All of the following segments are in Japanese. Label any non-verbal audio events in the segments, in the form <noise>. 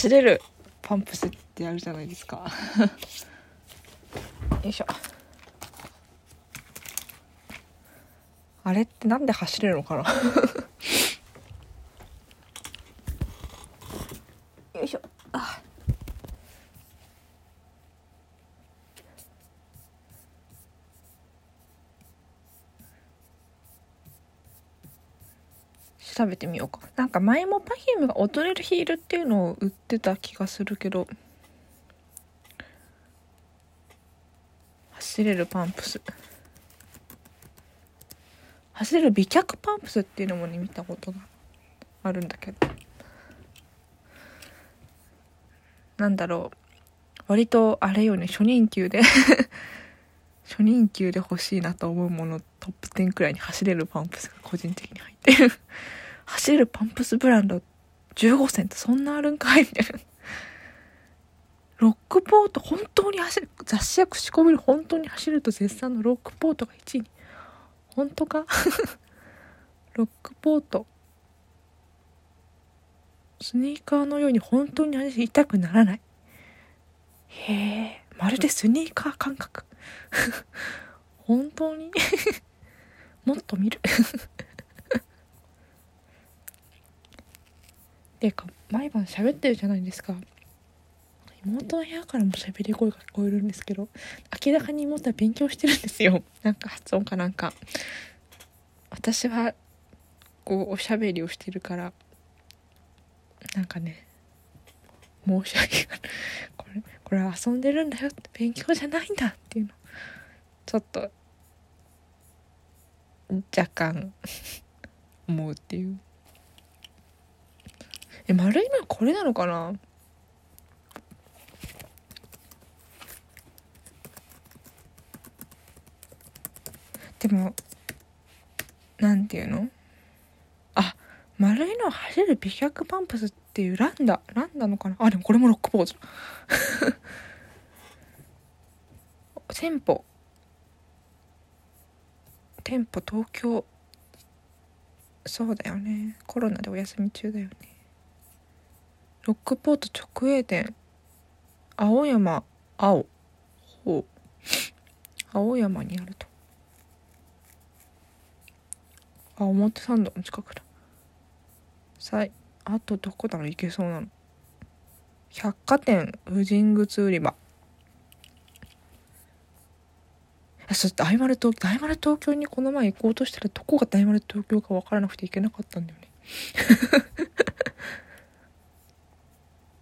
走れる。パンプスってあるじゃないですか。<laughs> よいしょ。あれってなんで走れるのかな <laughs> よいしょあ調べてみようか。なんか前も Perfume が踊れるヒールっていうのを売ってた気がするけど走れるパンプス。走れる美脚パンプスっていうのもね見たことがあるんだけど。なんだろう。割とあれよね初任給で。<laughs> 初任給で欲しいなと思うものトップ10くらいに走れるパンプスが個人的に入ってる。<laughs> 走れるパンプスブランド15銭ってそんなあるんかいみたいな。ロックポート本当に走る雑誌や口コミで本当に走ると絶賛のロックポートが1位。に本当か？<laughs> ロックポート。スニーカーのように本当に足痛くならない。へえまるでスニーカー感覚。<laughs> 本当に？もっと見る？っ <laughs> ていうか毎晩喋ってるじゃないですか。妹の部屋からも喋り声が聞こえるんですけど明らかに妹は勉強してるんですよ。<laughs> なんか発音かなんか。私はこうおしゃべりをしてるからなんかね申し訳ない。<laughs> これこれは遊んでるんだよって勉強じゃないんだっていうの。ちょっと若干。思うっていう。え丸いのはこれなのかな？でもなんていうの？あ丸いのは走る美脚パンプスっていうランダランダのかな？あでもこれもロックポーズ。<laughs> 店舗店舗東京。そうだよね。コロナでお休み中だよね。ロックポート直営店。青山青。ほう。青山にあると。あ表参道の近くだ。さい。あとどこだろう。行けそうなの。百貨店婦人靴売り場。えそして大丸東大丸東京にこの前行こうとしたらどこが大丸東京か分からなくて行けなかったんだよね。<laughs>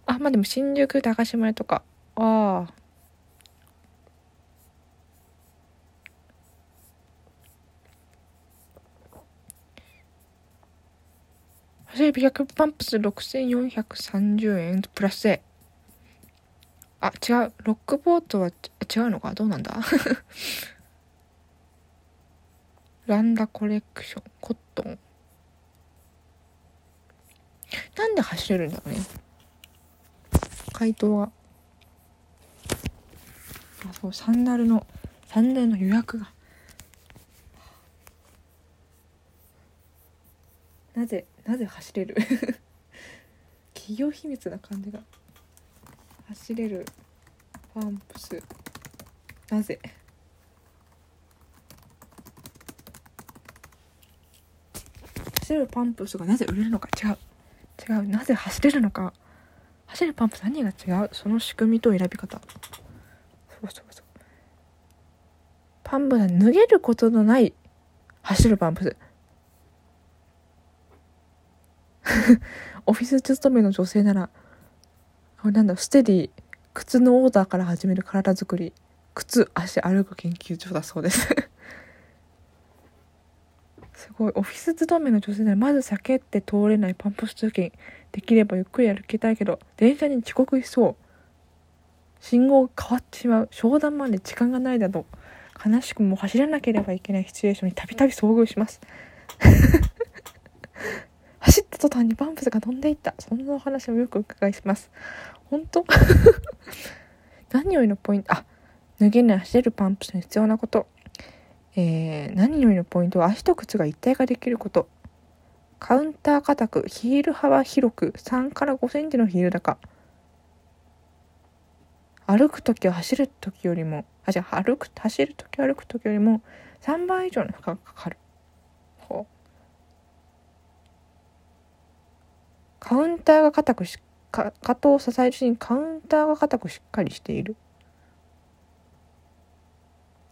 あまあでも新宿高島屋とか。ああ。走り100パンプス6430円。プラスであ違う。ロックボートは違うのか？どうなんだ？<laughs> ランダコレクションコットン。なんで走れるんだろうね。回答は。あそうサンダルのサンダルの予約が。なぜなぜ走れる？<laughs> 企業秘密な感じが。走れる。パンプス。なぜ？走るパンプスがなぜ売れるのか？違う。違う。なぜ走れるのか？走るパンプス何が違う？その仕組みと選び方。そうそうそう。パンプス脱げることのない走るパンプス。<laughs> オフィス勤めの女性ならこれなんだステディ靴のオーダーから始める体作り。靴足歩く研究所だそうです。すごい。オフィス勤めの女性ならまず避けて通れないパンプス通勤できればゆっくり歩きたいけど電車に遅刻しそう。信号が変わってしまう。商談まで時間がないなど悲しくも走らなければいけないシチュエーションにたびたび遭遇します。<laughs> 走った途端にパンプスが飛んでいった。そんなお話もよくお伺いします。本当？<laughs> 何よりのポイント。あ脱げない走れるパンプスに必要なこと。えー、何よりのポイントは足と靴が一体化できること。カウンター硬くヒール幅広く3から5センチのヒール高。歩く時は走る時よりもあじゃあ歩く走る時歩く時よりも3倍以上の負荷がかかる。ほう。カウンターが硬くしか加藤を支えるしにカウンターが硬くしっかりしている。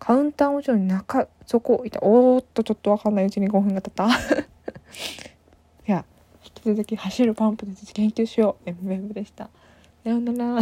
カウンターもちろん中底いたおーっとちょっと分かんないうちに5分が経った。いや引き続き走るパンプで研究しよう。MM でした。さようなら。